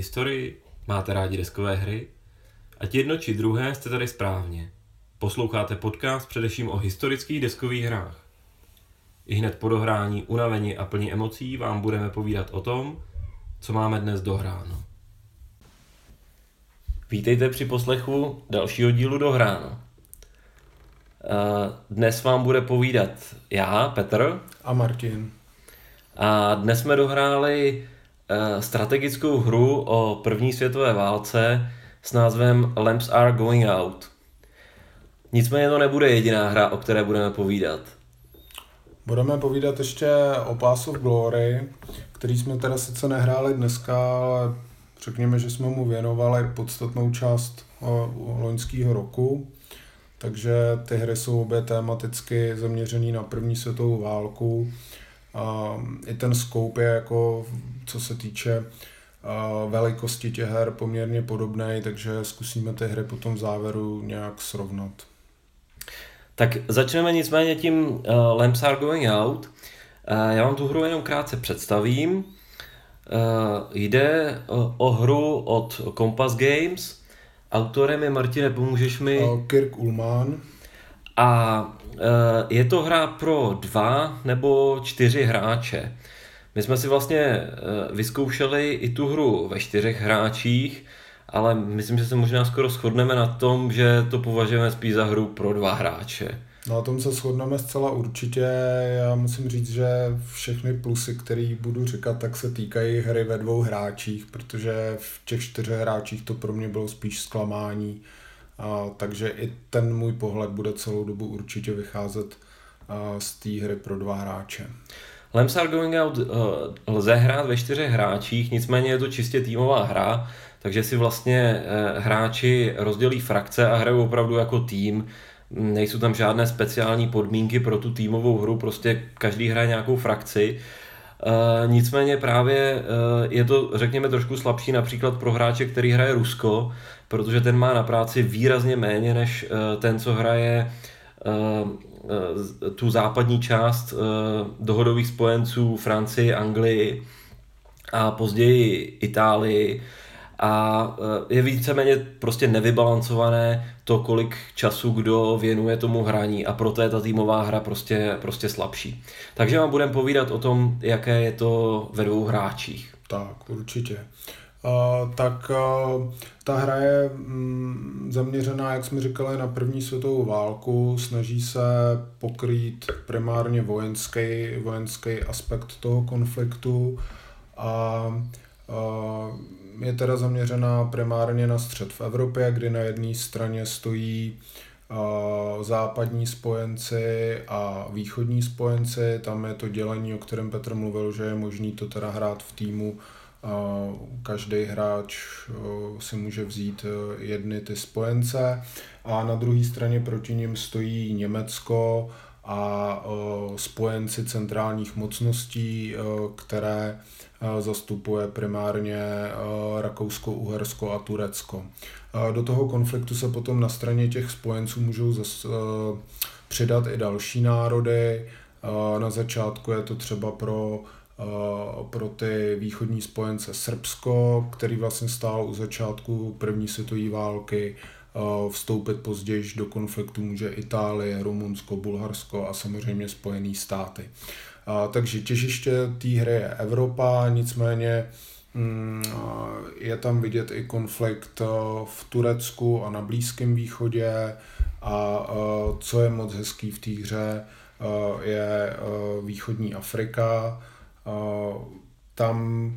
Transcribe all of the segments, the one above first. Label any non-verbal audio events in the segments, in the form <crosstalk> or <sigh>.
Historii? Máte rádi deskové hry? Ať jedno či druhé jste tady správně. Posloucháte podcast především o historických deskových hrách. I hned po dohrání, unavení a plní emocí vám budeme povídat o tom, co máme dnes dohráno. Vítejte při poslechu dalšího dílu Dohráno. Eh, dnes vám bude povídat já, Petr. A Martin. A dnes jsme dohráli strategickou hru o první světové válce s názvem Lamps are going out. Nicméně to nebude jediná hra, o které budeme povídat. Budeme povídat ještě o Pass of Glory, který jsme teda sice nehráli dneska, ale řekněme, že jsme mu věnovali podstatnou část loňského roku. Takže ty hry jsou obě tematicky zaměřené na první světovou válku. A I ten scope je jako, co se týče velikosti těch her poměrně podobný, takže zkusíme ty hry potom v závěru nějak srovnat. Tak začneme nicméně tím uh, Lamps are going out. Uh, já vám tu hru jenom krátce představím. Uh, jde o, o hru od Compass Games. Autorem je Martine, pomůžeš mi? Kirk Ullman. A uh, je to hra pro dva nebo čtyři hráče. My jsme si vlastně uh, vyzkoušeli i tu hru ve čtyřech hráčích, ale myslím, že se možná skoro shodneme na tom, že to považujeme spíš za hru pro dva hráče. No a tom se shodneme zcela určitě. Já musím říct, že všechny plusy, které budu říkat, tak se týkají hry ve dvou hráčích, protože v těch čtyřech hráčích to pro mě bylo spíš zklamání. A, takže i ten můj pohled bude celou dobu určitě vycházet a, z té hry pro dva hráče. Lamps are going out uh, lze hrát ve čtyřech hráčích, nicméně je to čistě týmová hra, takže si vlastně uh, hráči rozdělí frakce a hrajou opravdu jako tým. Nejsou tam žádné speciální podmínky pro tu týmovou hru, prostě každý hraje nějakou frakci. Uh, nicméně právě je to, řekněme, trošku slabší například pro hráče, který hraje Rusko, protože ten má na práci výrazně méně než uh, ten, co hraje tu západní část dohodových spojenců Francii, Anglii a později Itálii a eh, je víceméně prostě nevybalancované to, kolik času kdo věnuje tomu hraní a proto je ta týmová hra prostě, prostě slabší. Takže vám budeme povídat o tom, jaké je to ve dvou hráčích. Tak, určitě. Tak ta hra je um, zaměřená, jak jsme říkali, na první světovou válku, snaží se pokrýt primárně vojenský, vojenský aspekt toho konfliktu a je teda zaměřená primárně na střed v Evropě, kdy na jedné straně stojí západní spojenci a východní spojenci. Tam je to dělení, o kterém Petr mluvil, že je možný to teda hrát v týmu. Každý hráč si může vzít e, jedny ty spojence a na druhé straně proti ním stojí Německo a spojenci centrálních mocností, které zastupuje primárně Rakousko, Uhersko a Turecko. Do toho konfliktu se potom na straně těch spojenců můžou přidat i další národy. Na začátku je to třeba pro pro ty východní spojence Srbsko, který vlastně stál u začátku první světové války, vstoupit později do konfliktu může Itálie, Rumunsko, Bulharsko a samozřejmě Spojené státy. A, takže těžiště té hry je Evropa, nicméně mm, je tam vidět i konflikt v Turecku a na Blízkém východě a co je moc hezký v té hře, je východní Afrika. Tam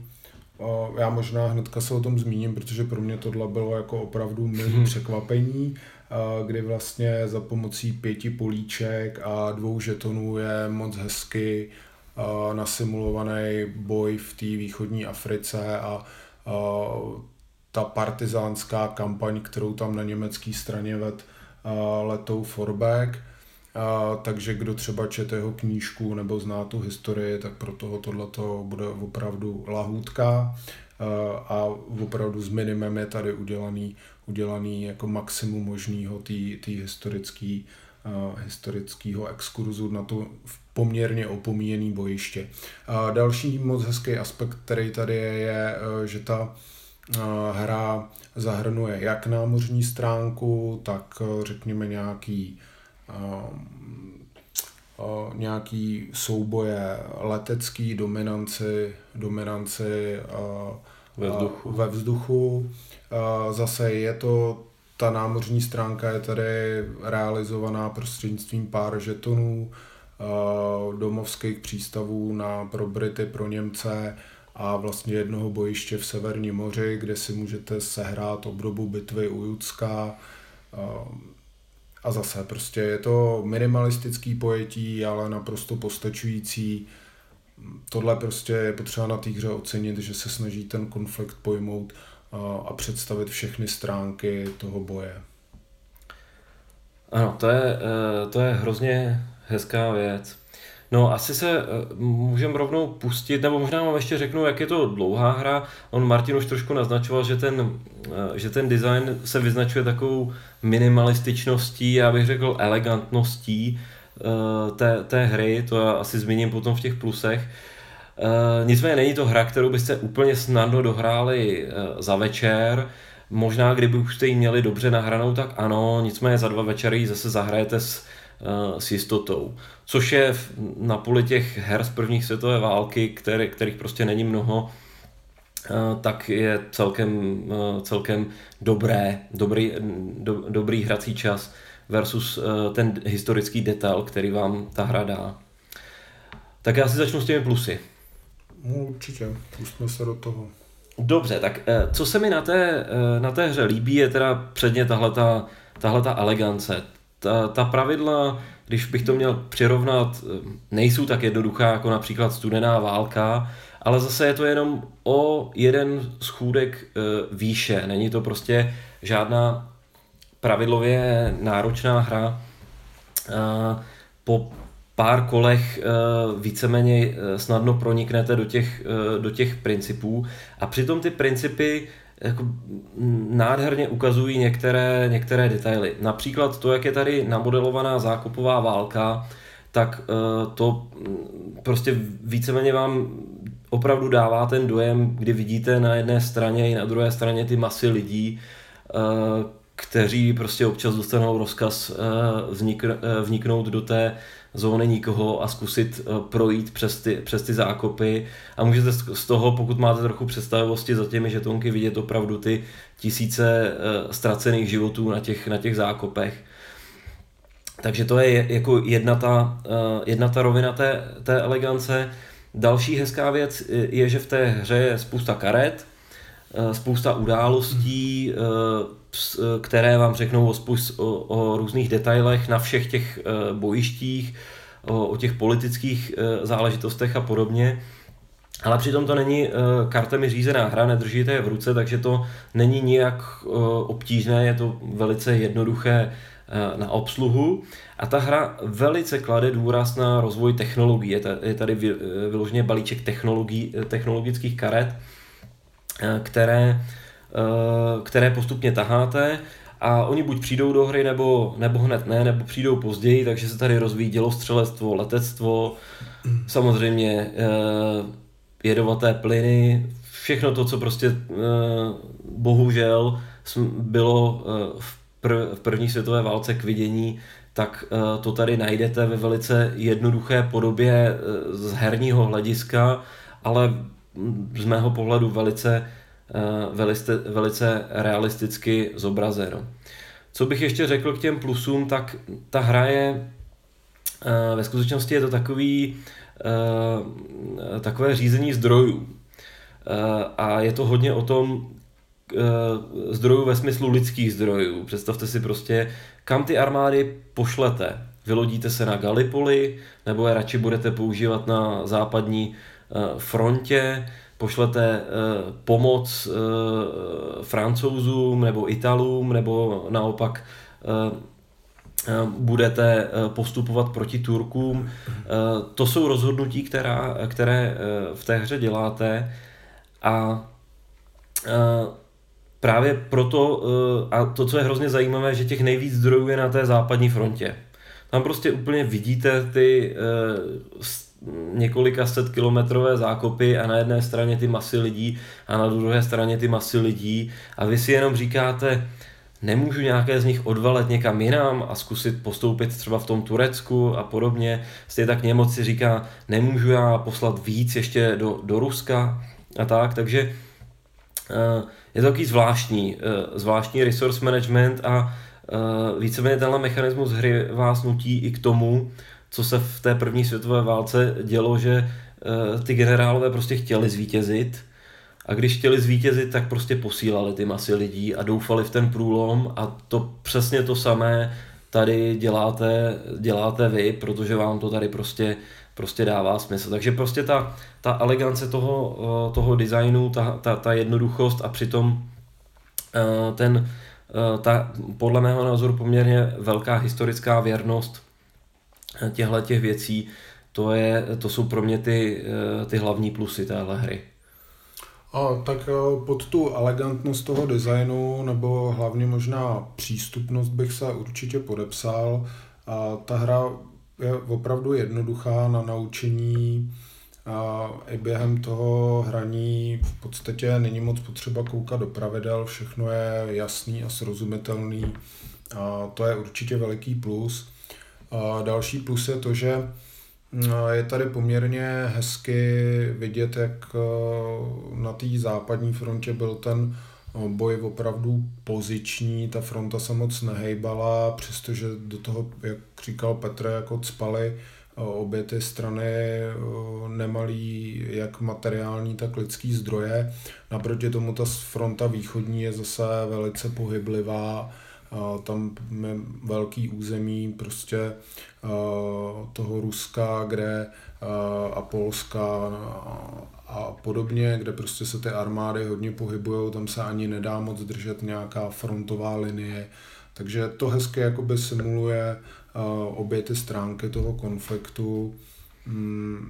já možná hnedka se o tom zmíním, protože pro mě tohle bylo jako opravdu milý překvapení kdy vlastně za pomocí pěti políček a dvou žetonů je moc hezky nasimulovaný boj v té východní Africe a ta partizánská kampaň, kterou tam na německé straně ved letou Forbeck. Takže kdo třeba čete jeho knížku nebo zná tu historii, tak pro toho tohleto bude opravdu lahůdka a opravdu s minimem je tady udělaný, udělaný jako maximum možného té historické historického exkurzu na to poměrně opomíjený bojiště. Další moc hezký aspekt, který tady je, je, že ta hra zahrnuje jak námořní stránku, tak řekněme nějaký nějaký souboje letecký, dominanci, dominanci ve vzduchu. Ve vzduchu. Zase je to, ta námořní stránka je tady realizovaná prostřednictvím pár žetonů, domovských přístavů na, pro Brity, pro Němce a vlastně jednoho bojiště v Severním moři, kde si můžete sehrát obdobu bitvy u Judska. A zase prostě je to minimalistický pojetí, ale naprosto postačující. Tohle prostě je potřeba na té hře ocenit, že se snaží ten konflikt pojmout a představit všechny stránky toho boje. Ano, to je, eh, to je hrozně hezká věc. No asi se eh, můžeme rovnou pustit, nebo možná vám ještě řeknu, jak je to dlouhá hra. On Martin už trošku naznačoval, že ten, eh, že ten design se vyznačuje takovou minimalističností, já bych řekl elegantností té, té hry, to já asi zmíním potom v těch plusech. Nicméně není to hra, kterou byste úplně snadno dohráli za večer, Možná kdyby už jste ji měli dobře nahranou, tak ano, nicméně za dva večery zase zahrajete s, s jistotou. Což je na poli těch her z první světové války, který, kterých prostě není mnoho, uh, tak je celkem, uh, celkem dobré, dobrý, do, dobrý hrací čas versus ten historický detail, který vám ta hra dá. Tak já si začnu s těmi plusy. No, určitě, pustíme se do toho. Dobře, tak eh, co se mi na té, eh, na té hře líbí, je teda předně tahle ta elegance. Ta, ta pravidla, když bych to měl přirovnat, eh, nejsou tak jednoduchá jako například studená válka, ale zase je to jenom o jeden schůdek výše. Není to prostě žádná pravidlově náročná hra. Po pár kolech eh, víceméně eh, snadno proniknete do těch, eh, do těch principů a přitom ty principy jako nádherně ukazují některé, některé detaily. Například to, jak je tady namodelovaná zákupová válka, tak to mm, prostě víceméně vám opravdu dává ten dojem, kdy vidíte na jedné straně i na druhé straně ty masy lidí, kteří prostě občas dostanou rozkaz vniknout do té zóny nikoho a zkusit eh, projít přes ty, přes ty zákopy a můžete z toho, pokud máte trochu představivosti za těmi žetonky, vidět opravdu ty tisíce eh, ztracených životů na těch, na těch zákopech. Takže to je jako jedna ta, eh, jedna ta rovina té, té elegance. Další hezká věc je, že v té hře je spousta karet, spousta událostí, Eh, které vám řeknou o, spus, o, o různých detailech na všech těch eh, bojištích, o, o těch politických eh, záležitostech a podobně. Ale přitom to není kartami řízená hra, nedržíte je v ruce, takže to není nijak obtížné, je to velice jednoduché na obsluhu. A ta hra velice klade důraz na rozvoj technologií. Je tady vyloženě balíček technologií, technologických karet, které Eh, které postupně taháte a oni buď přijdou do hry, nebo, nebo hned ne, nebo přijdou později, takže se tady rozvíjí dělostřelectvo, letectvo, samozřejmě eh, jedovaté plyny, všechno to, co prostě eh, bohužel bylo v, prv, v první světové válce k vidění, tak to tady najdete ve velice jednoduché podobě z herního hlediska, ale z mého pohledu velice Eh, velice, velice realisticky zobrazeno. Co bych ještě řekl k těm plusům, tak ta hra je eh, ve skutečnosti je to takový eh, takové řízení zdrojů. A je to hodně o tom zdrojů ve smyslu lidských zdrojů. Představte si prostě, kam ty armády pošlete. Vylodíte se na Gallipoli, nebo je radši budete používat na západní frontě, pošlete uh, pomoc uh, francouzům nebo Italům, nebo naopak uh, budete postupovat proti Turkům. To jsou rozhodnutí, která, které v té hře děláte a právě proto, a to, co je hrozně zajímavé, že těch nejvíc zdrojů je na té západní frontě. Tam prostě úplně vidíte ty několika set kilometrové zákopy a na jedné straně ty masy lidí a na druhé straně ty masy lidí a vy si jenom říkáte, nemůžu nějaké z nich odvalet někam jinam a zkusit postoupit třeba v tom Turecku a podobně. Stejně tak Němoc si říká, nemůžu já poslat víc ještě do, do Ruska a tak, takže uh, je to takový zvláštní, uh, zvláštní resource management a uh, víceméně tenhle mechanismus hry vás nutí i k tomu, co se v té první světové válce dělo, že ty generálové prostě chtěli zvítězit, a když chtěli zvítězit, tak prostě posílali ty masy lidí a doufali v ten průlom a to přesně to samé tady děláte, děláte vy, protože vám to tady prostě, prostě dává smysl. Takže prostě ta, ta elegance toho, eh, toho designu, ta, ta, ta jednoduchost a přitom eh, ten, eh, ta podle mého názoru poměrně velká historická věrnost těchto těch věcí, to, je, to jsou pro mě ty, ty hlavní plusy téhle hry. A, tak eh, pod tu elegantnost toho designu, nebo hlavně možná přístupnost bych se určitě podepsal. A ta hra je opravdu jednoduchá na naučení a i během toho hraní v podstatě není moc potřeba koukat do pravidel, všechno je jasný a srozumitelný a to je určitě veliký plus. A další plus je to, že je tady poměrně hezky vidět, jak eh, na té západní frontě byl ten eh, boj opravdu poziční, ta fronta se moc nehejbala, přestože do toho, jak říkal Petr, jako cpali eh, obě ty strany nemalý jak materiální, tak lidský zdroje. Naproti tomu ta fronta východní je zase velice pohyblivá, tam je velký území prostě toho Ruska, kde a Polska a podobně, kde prostě se ty armády hodně pohybují, tam se ani nedá moc držet nějaká frontová linie, takže to hezky jakoby simuluje obě ty stránky toho konfliktu,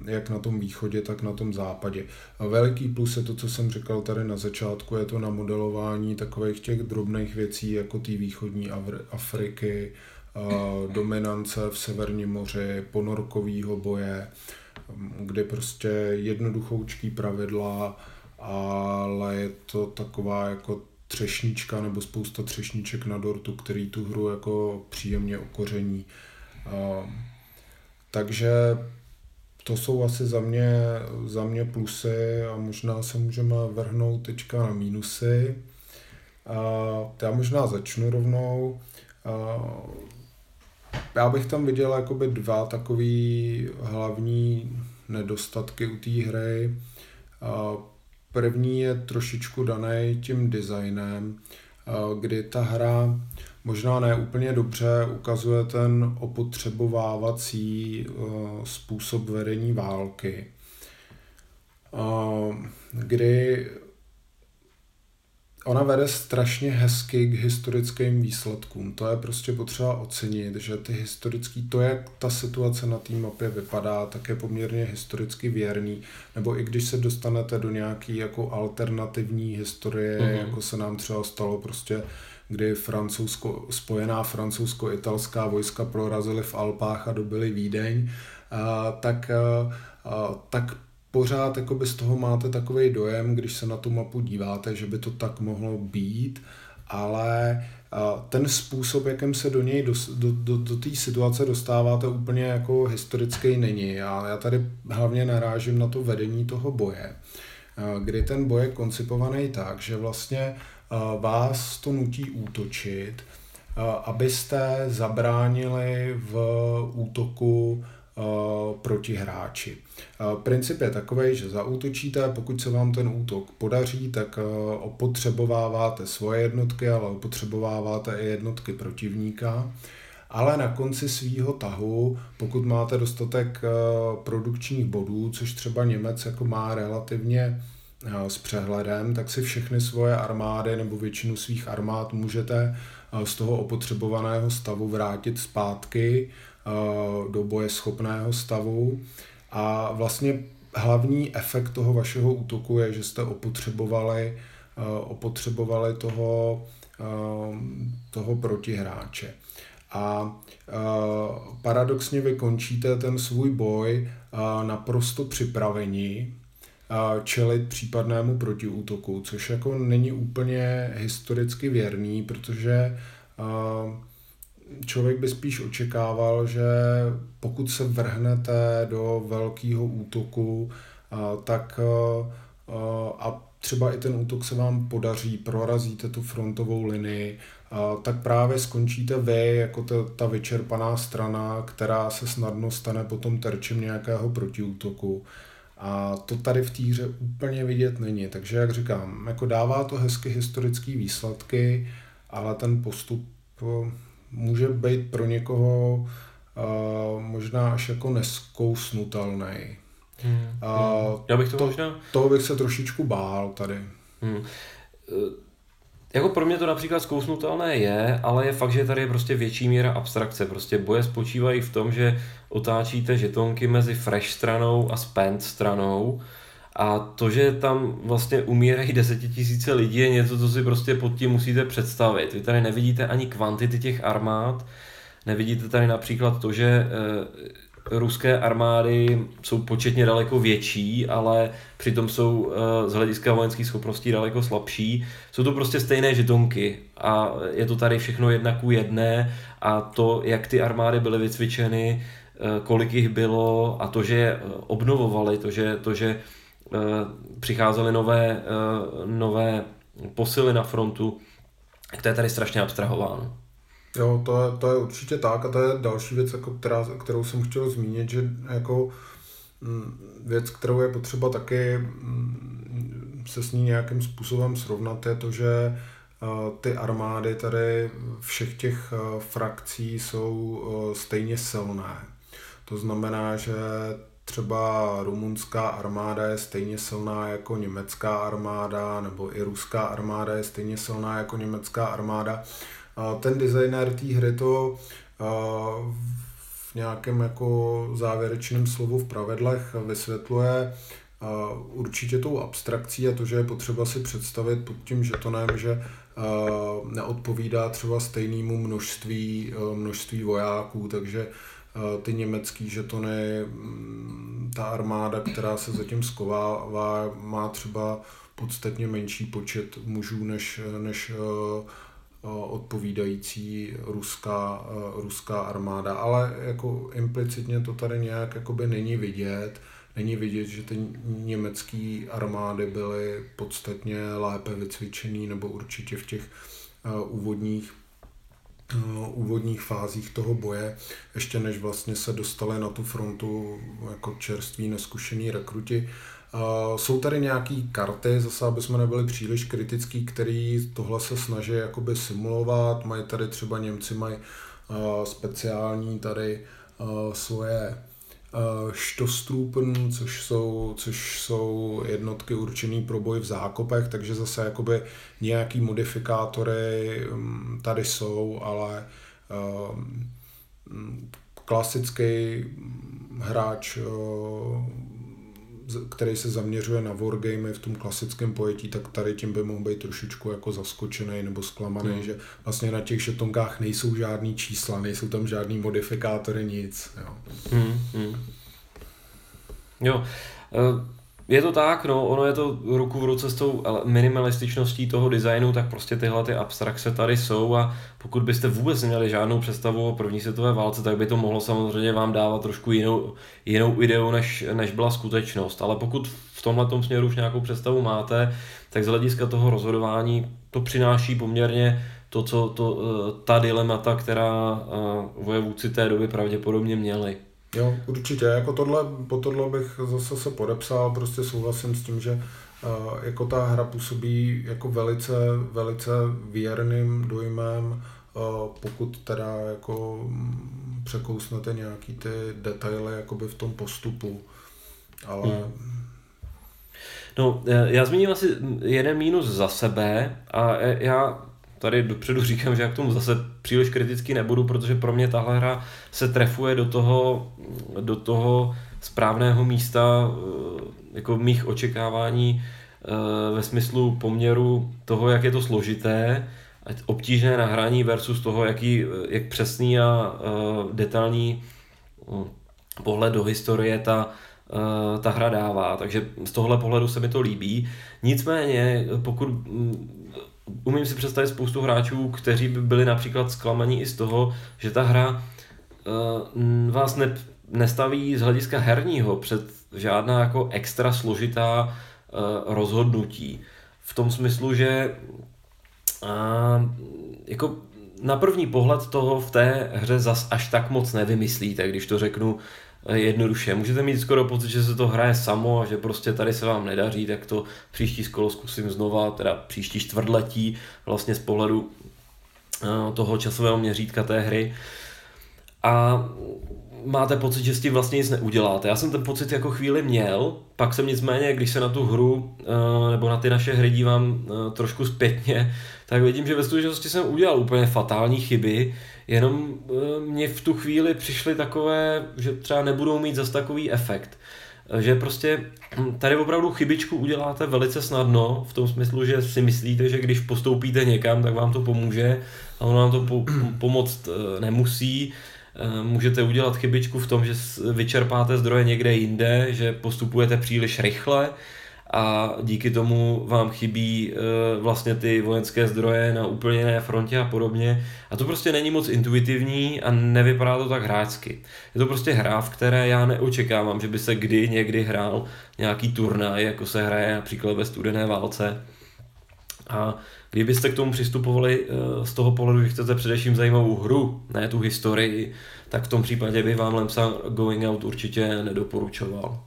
jak na tom východě, tak na tom západě. A veliký plus je to, co jsem říkal tady na začátku, je to na modelování takových těch drobných věcí, jako té východní Afriky, dominance v Severním moři, ponorkového boje, kde prostě jednoduchoučký pravidla, ale je to taková jako třešnička nebo spousta třešniček na dortu, který tu hru jako příjemně okoření. Takže to jsou asi za mě, za mě plusy a možná se můžeme vrhnout teďka na mínusy. já možná začnu rovnou. Já bych tam viděl jakoby dva takový hlavní nedostatky u té hry. První je trošičku daný tím designem, kdy ta hra možná ne úplně dobře ukazuje ten opotřebovávací způsob vedení války, kdy ona vede strašně hezky k historickým výsledkům. To je prostě potřeba ocenit, že ty historický, to, jak ta situace na té mapě vypadá, tak je poměrně historicky věrný. Nebo i když se dostanete do nějaký jako alternativní historie, mm-hmm. jako se nám třeba stalo prostě kdy francouzsko, spojená francouzsko-italská vojska prorazily v Alpách a dobili Vídeň, tak, tak pořád z toho máte takový dojem, když se na tu mapu díváte, že by to tak mohlo být, ale ten způsob, jakým se do něj, do, do, do, do té situace dostáváte, úplně jako historický není. A já tady hlavně narážím na to vedení toho boje, kdy ten boj je koncipovaný tak, že vlastně vás to nutí útočit, abyste zabránili v útoku proti hráči. Princip je takový, že zaútočíte, pokud se vám ten útok podaří, tak opotřebováváte svoje jednotky, ale opotřebováváte i jednotky protivníka. Ale na konci svýho tahu, pokud máte dostatek produkčních bodů, což třeba Němec jako má relativně s přehledem, tak si všechny svoje armády nebo většinu svých armád můžete z toho opotřebovaného stavu vrátit zpátky do boje schopného stavu a vlastně hlavní efekt toho vašeho útoku je, že jste opotřebovali, opotřebovali toho, toho protihráče. A paradoxně vy končíte ten svůj boj naprosto připraveni čelit případnému protiútoku, což jako není úplně historicky věrný, protože člověk by spíš očekával, že pokud se vrhnete do velkého útoku, tak a třeba i ten útok se vám podaří, prorazíte tu frontovou linii, tak právě skončíte vy jako ta, ta vyčerpaná strana, která se snadno stane potom terčem nějakého protiútoku. A to tady v té hře úplně vidět není. Takže jak říkám, jako dává to hezky historické výsledky, ale ten postup eh, může být pro někoho uh, možná až jako neskousnutelný. Hmm, uh, Já bych to, to možná... Toho bych se trošičku bál tady. Hmm. Jako pro mě to například zkousnutelné je, ale je fakt, že tady je prostě větší míra abstrakce. Prostě boje spočívají v tom, že otáčíte žetonky mezi fresh stranou a spend stranou a to, že tam vlastně umírají desetitisíce lidí, je něco, co si prostě pod tím musíte představit. Vy tady nevidíte ani kvantity těch armád, nevidíte tady například to, že eh, ruské armády jsou početně daleko větší, ale přitom jsou eh, z hlediska vojenských schopností daleko slabší. Jsou to prostě stejné žetonky a je to tady všechno jedna ku jedné a to, jak ty armády byly vycvičeny, eh, kolik jich bylo a to, že je obnovovali, to, že, to, že eh, přicházely nové, nové posily na frontu, to je tady strašně abstrahováno. Jo, to je, to je určitě tak a to je další věc, jako která, kterou jsem chtěl zmínit, že jako mm, věc, kterou je potřeba taky mm, se s ní nějakým způsobem srovnat, je to, že ty armády tady všech těch frakcí jsou stejně silné. To znamená, že třeba rumunská armáda je stejně silná jako německá armáda, nebo i ruská armáda je stejně silná jako německá armáda ten designer té hry to v nějakém jako závěrečném slovu v pravidlech vysvětluje určitě tou abstrakcí a to, že je potřeba si představit pod tím žetonem, že neodpovídá třeba stejnému množství, množství vojáků, takže ty německý žetony, ta armáda, která se zatím skovává, má třeba podstatně menší počet mužů než, než odpovídající ruská, ruská armáda, ale jako implicitně to tady nějak jakoby není vidět. Není vidět, že ty německé armády byly podstatně lépe vycvičený nebo určitě v těch úvodních úvodních fázích toho boje, ještě než vlastně se dostali na tu frontu jako čerství neskušený rekruti, jsou tady nějaké karty, zase aby jsme nebyli příliš kritický, který tohle se snaží jakoby simulovat. Mají tady třeba Němci mají uh, speciální tady uh, svoje Stostrupen, což jsou, což jsou jednotky určené pro boj v zákopech, takže zase jakoby nějaký modifikátory um, tady jsou, ale um, klasický hráč který se zaměřuje na wargamy v tom klasickém pojetí, tak tady tím by mohl být trošičku jako zaskočený nebo zklamaný, hmm. že vlastně na těch žetonkách nejsou žádný čísla, nejsou tam žádný modifikátory, nic. Jo. Hmm, hmm. Jo. Uh je to tak, no, ono je to ruku v ruce s tou minimalističností toho designu, tak prostě tyhle ty abstrakce tady jsou a pokud byste vůbec neměli žádnou představu o první světové válce, tak by to mohlo samozřejmě vám dávat trošku jinou, jinou ideu, než, než byla skutečnost. Ale pokud v tomhle směru už nějakou představu máte, tak z hlediska toho rozhodování to přináší poměrně to, co to, eh, ta dilemata, která eh, vojevůdci té doby pravděpodobně měli. Jo, určitě. Jako tohle, po tohle bych zase se podepsal, prostě souhlasím s tím, že uh, jako ta hra působí jako velice, velice věrným dojmem, uh, pokud teda jako mm, překousnete nějaký ty detaily jakoby v tom postupu. Ale hmm. No, já zmíním asi jeden mínus za sebe a já tady dopředu říkám, že já k tomu zase příliš kriticky nebudu, protože pro mě tahle hra se trefuje do toho, do toho správného místa eh, jako mých očekávání eh, ve smyslu poměru toho, jak je to složité obtížné nahrání versus toho, jaký, jak přesný a detailní uh, pohled do historie ta, ta hra dává. Takže z tohle pohledu se mi to líbí. Nicméně, pokud um, umím si představit spoustu hráčů, kteří by byli například zklamaní i z toho, že ta hra uh, vás ne, nestaví z hlediska herního před žádná jako extra složitá uh, rozhodnutí. V tom smyslu, že uh, jako na první pohled toho v té hře zas až tak moc nevymyslíte, když to řeknu jednoduše. Můžete mít skoro pocit, že se to hraje samo a že prostě tady se vám nedaří, tak to příští skolo zkusím znova, teda příští čtvrtletí vlastně z pohledu toho časového měřítka té hry. A máte pocit, že s tím vlastně nic neuděláte. Já jsem ten pocit jako chvíli měl, pak jsem nicméně, když se na tu hru eh, nebo na ty naše hry dívám eh, trošku zpětně, tak vidím, že ve skutečnosti jsem udělal úplně fatální chyby, jenom eh, mě v tu chvíli přišly takové, že třeba nebudou mít zas takový efekt. Že prostě hm, tady opravdu chybičku uděláte velice snadno, v tom smyslu, že si myslíte, že když postoupíte někam, tak vám to pomůže a ono vám to po- pomoct nemusí můžete udělat chybičku v tom, že vyčerpáte zdroje někde jinde, že postupujete příliš rychle a díky tomu vám chybí eh, vlastně ty vojenské zdroje na úplně jiné frontě a podobně. A to prostě není moc intuitivní a nevypadá to tak hráčsky. Je to prostě hra, v které já neočekávám, že by se kdy někdy hrál nějaký turnaj, jako se hraje například ve studené válce. A Kdybyste k tomu přistupovali eh, z toho pohledu, že chcete především zajímavou hru, ne tu historii, tak v tom případě bych vám Lemsa Going Out určitě nedoporučoval.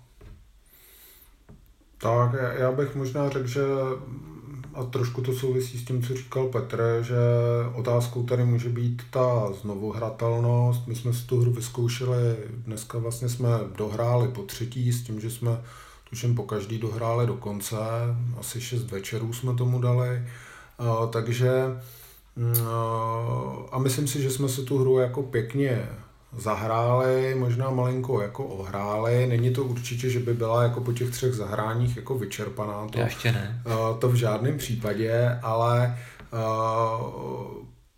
Tak, já bych možná řekl, že a trošku to souvisí s tím, co říkal Petr, že otázkou tady může být ta znovuhratelnost. My jsme si tu hru vyzkoušeli, dneska vlastně jsme dohráli po třetí s tím, že jsme tuším po každý dohráli do konce, asi šest večerů jsme tomu dali. Takže mm, a myslím si, že jsme se tu hru jako pěkně zahráli, možná malinko jako ohráli. Není to určitě, že by byla jako po těch třech zahráních jako vyčerpaná. To, ještě ne. To v žádném případě, ale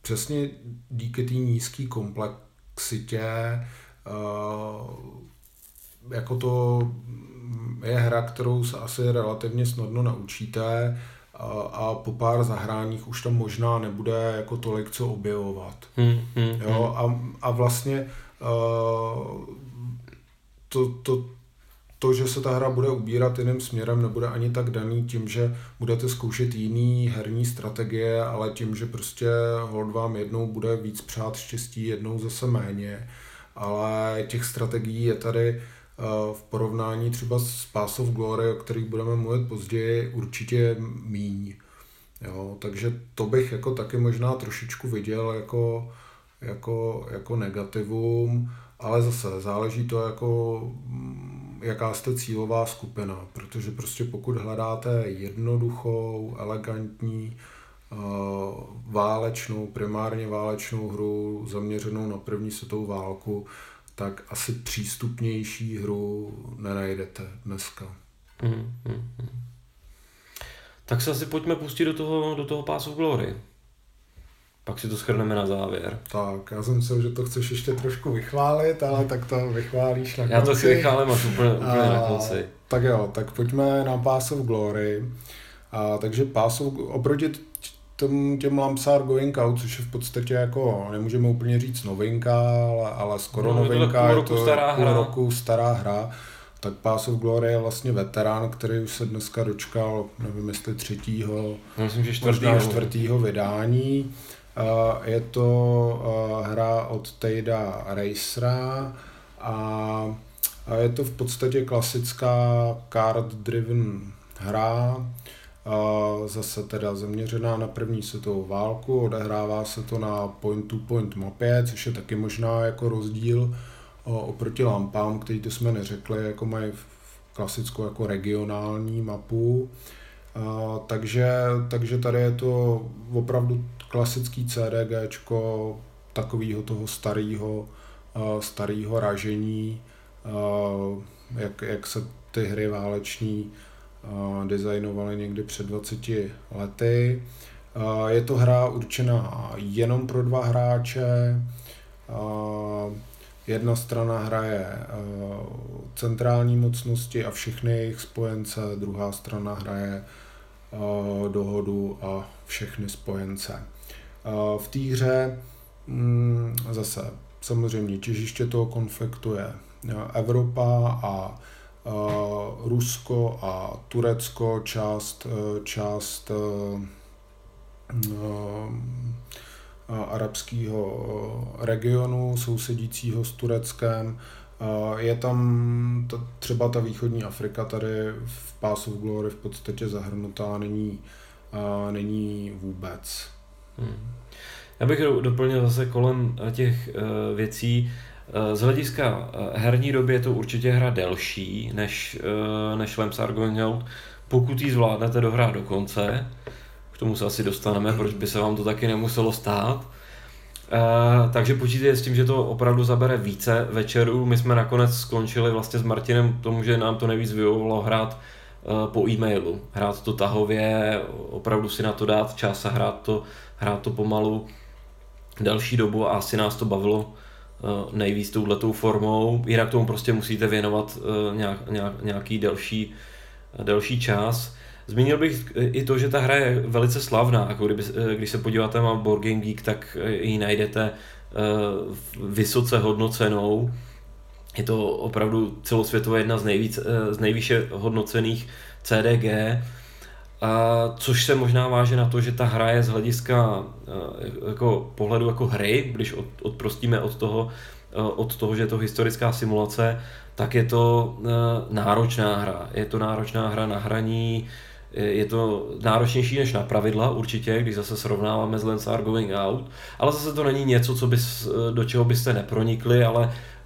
přesně díky té nízké komplexitě jako to je hra, kterou se asi relativně snadno naučíte a po pár zahráních už tam možná nebude jako tolik co objevovat. Hmm, hmm, jo, hmm. a, a vlastně uh, to, to, to, že se ta hra bude ubírat jiným směrem, nebude ani tak daný tím, že budete zkoušet jiný herní strategie, ale tím, že prostě hold vám jednou bude víc přát štěstí, jednou zase méně. Ale těch strategií je tady Eh, v porovnání třeba s Pass of Glory, o kterých budeme mluvit později, určitě míň. Jo, takže to bych jako taky možná trošičku viděl jako, jako, jako negativum, ale zase záleží to jako mm, jaká jste cílová skupina, protože prostě pokud hledáte jednoduchou, elegantní, uh, válečnou, primárně válečnou hru zaměřenou na první světovou válku, tak asi přístupnější hru nenajdete dneska. Mm, mm, mm. Tak se asi pojďme pustit do toho, do toho of Glory. Pak si to schrneme na závěr. Tak, já jsem myslel, že to chceš ještě trošku vychválit, ale tak to vychválíš na konci. Já to si vychválím až úplně, úplně a, na konci. Tak jo, tak pojďme na Pass of Glory. A, takže Pass of, oproti tom, těm Lampsar Going Out, což je v podstatě jako, nemůžeme úplně říct novinka, ale, ale skoro no, novinka, je to, je to stará půl hra. roku stará hra, tak Pass of Glory je vlastně veterán, který už se dneska dočkal, nevím jestli třetího, myslím, že čtvrtýho, čtvrtýho vydání. Je to hra od Tejda Racera a je to v podstatě klasická card-driven hra, zase teda zaměřená na první světovou válku, odehrává se to na point-to-point mapě, což je taky možná jako rozdíl oproti lampám, který to jsme neřekli, jako mají klasickou jako regionální mapu. takže, takže tady je to opravdu klasický CDG takového toho starého starého ražení, jak, jak se ty hry váleční designovali někdy před 20 lety. Je to hra určená jenom pro dva hráče. Jedna strana hraje centrální mocnosti a všechny jejich spojence, druhá strana hraje dohodu a všechny spojence. V té hře mm, zase samozřejmě těžiště toho konfliktu je Evropa a Rusko a Turecko, část, část arabského regionu sousedícího s Tureckem. Je tam ta, třeba ta východní Afrika tady v pásu v Glory v podstatě zahrnutá není, není vůbec. Hmm. Já bych doplnil zase kolem těch věcí, z hlediska herní doby je to určitě hra delší než, než Lamps Out, pokud ji zvládnete dohrát do konce, tomu se asi dostaneme, proč by se vám to taky nemuselo stát. Takže počítejte s tím, že to opravdu zabere více večerů. My jsme nakonec skončili vlastně s Martinem tomu, že nám to nejvíc vyhovovalo hrát po e-mailu. Hrát to tahově, opravdu si na to dát čas a hrát to, hrát to pomalu další dobu a asi nás to bavilo nejvíc touhletou formou. Jinak tomu prostě musíte věnovat nějak, nějak, nějaký delší, delší čas. Zmínil bych i to, že ta hra je velice slavná, jako kdyby, když se podíváte na Board Game Geek, tak ji najdete eh, vysoce hodnocenou. Je to opravdu celosvětově jedna z, nejvíc, eh, z nejvýše hodnocených CDG, a což se možná váže na to, že ta hra je z hlediska eh, jako pohledu jako hry, když od, odprostíme od toho, od toho, že je to historická simulace, tak je to náročná hra. Je to náročná hra na hraní, je to náročnější než na pravidla určitě, když zase srovnáváme s Lens Are Going Out, ale zase to není něco, co bys, do čeho byste nepronikli, ale eh,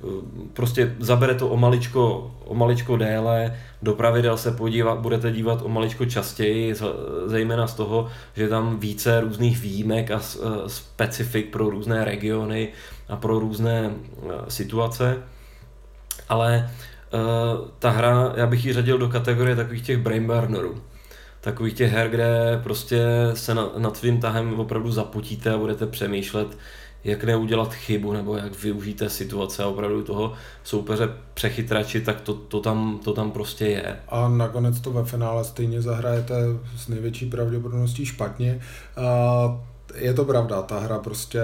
prostě zabere to o maličko, o maličko déle, do pravidel se podívat, budete dívat o maličko častěji, zejména z toho, že tam více různých výjimek a eh, specifik pro různé regiony a pro různé eh, situace. Ale ta hra, já bych ji řadil do kategorie takových těch brainburnerů takových těch her, kde prostě se na, nad svým tahem opravdu zapotíte a budete přemýšlet, jak neudělat chybu nebo jak využijte situace a opravdu toho soupeře přechytrači, tak to, to, tam, to tam prostě je. A nakonec to ve finále stejně zahrajete s největší pravděpodobností špatně. A je to pravda, ta hra prostě e,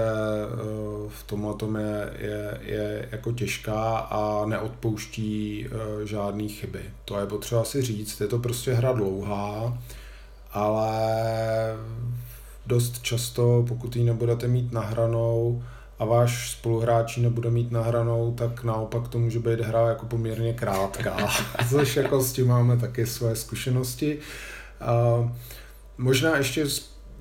v tomhle tom je, je, je jako těžká a neodpouští e, žádný chyby. To je potřeba si říct, je to prostě hra dlouhá, ale dost často, pokud ji nebudete mít nahranou a váš spoluhráč nebude mít nahranou, tak naopak to může být hra jako poměrně krátká, <laughs> což jako s tím máme taky své zkušenosti. A možná ještě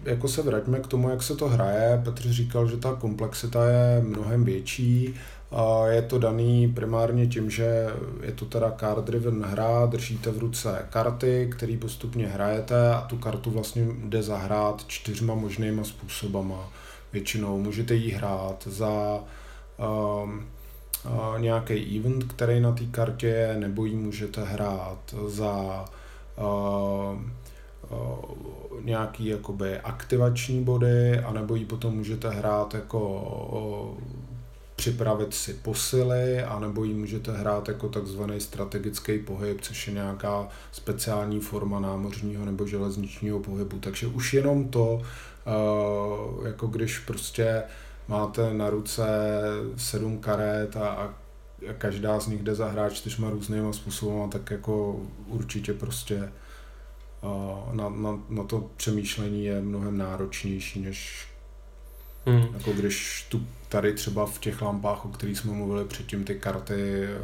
jako se vraťme k tomu, jak se to hraje. Petr říkal, že ta komplexita je mnohem větší. A je to daný primárně tím, že je to teda card driven hra, držíte v ruce karty, který postupně hrajete a tu kartu vlastně jde zahrát čtyřma možnýma způsobama. Většinou můžete ji hrát za um, uh, nějaký event, který na té kartě je, nebo ji můžete hrát za uh, nějaký jakoby aktivační body, anebo ji potom můžete hrát jako připravit si posily, anebo ji můžete hrát jako takzvaný strategický pohyb, což je nějaká speciální forma námořního nebo železničního pohybu. Takže už jenom to, jako když prostě máte na ruce sedm karet a, a každá z nich jde zahrát čtyřma různýma způsoby, tak jako určitě prostě na, na, na to přemýšlení je mnohem náročnější, než hmm. jako když tu tady třeba v těch lampách, o kterých jsme mluvili předtím, ty karty eh,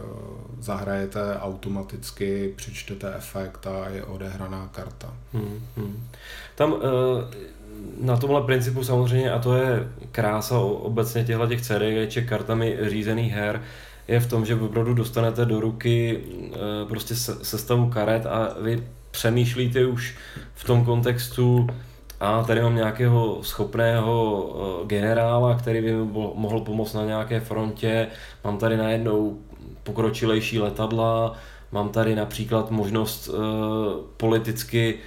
zahrajete automaticky, přečtete efekt a je odehraná karta. Hmm, hmm. Tam eh, na tomhle principu samozřejmě, a to je krása obecně těchto těch CDG kartami řízených her, je v tom, že opravdu dostanete do ruky eh, prostě sestavu karet a vy přemýšlíte už v tom kontextu, a tady mám nějakého schopného eh, generála, který by mi mohl pomoct na nějaké frontě, mám tady najednou pokročilejší letadla, mám tady například možnost uh, politicky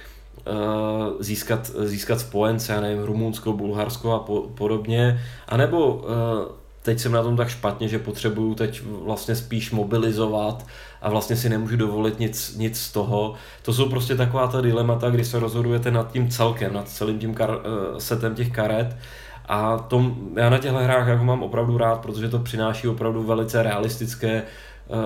získat, získat spojence, já nevím, Rumunsko, Bulharsko a po, podobně, anebo teď jsem na tom tak špatně, že potřebuju teď vlastně spíš mobilizovat a vlastně si nemůžu dovolit nic, nic z toho. To jsou prostě taková ta dilemata, kdy se rozhodujete nad tím celkem, nad celým tím kar, eh, setem těch karet. A tom, já na těchto hrách jako mám opravdu rád, protože to přináší opravdu velice realistické eh,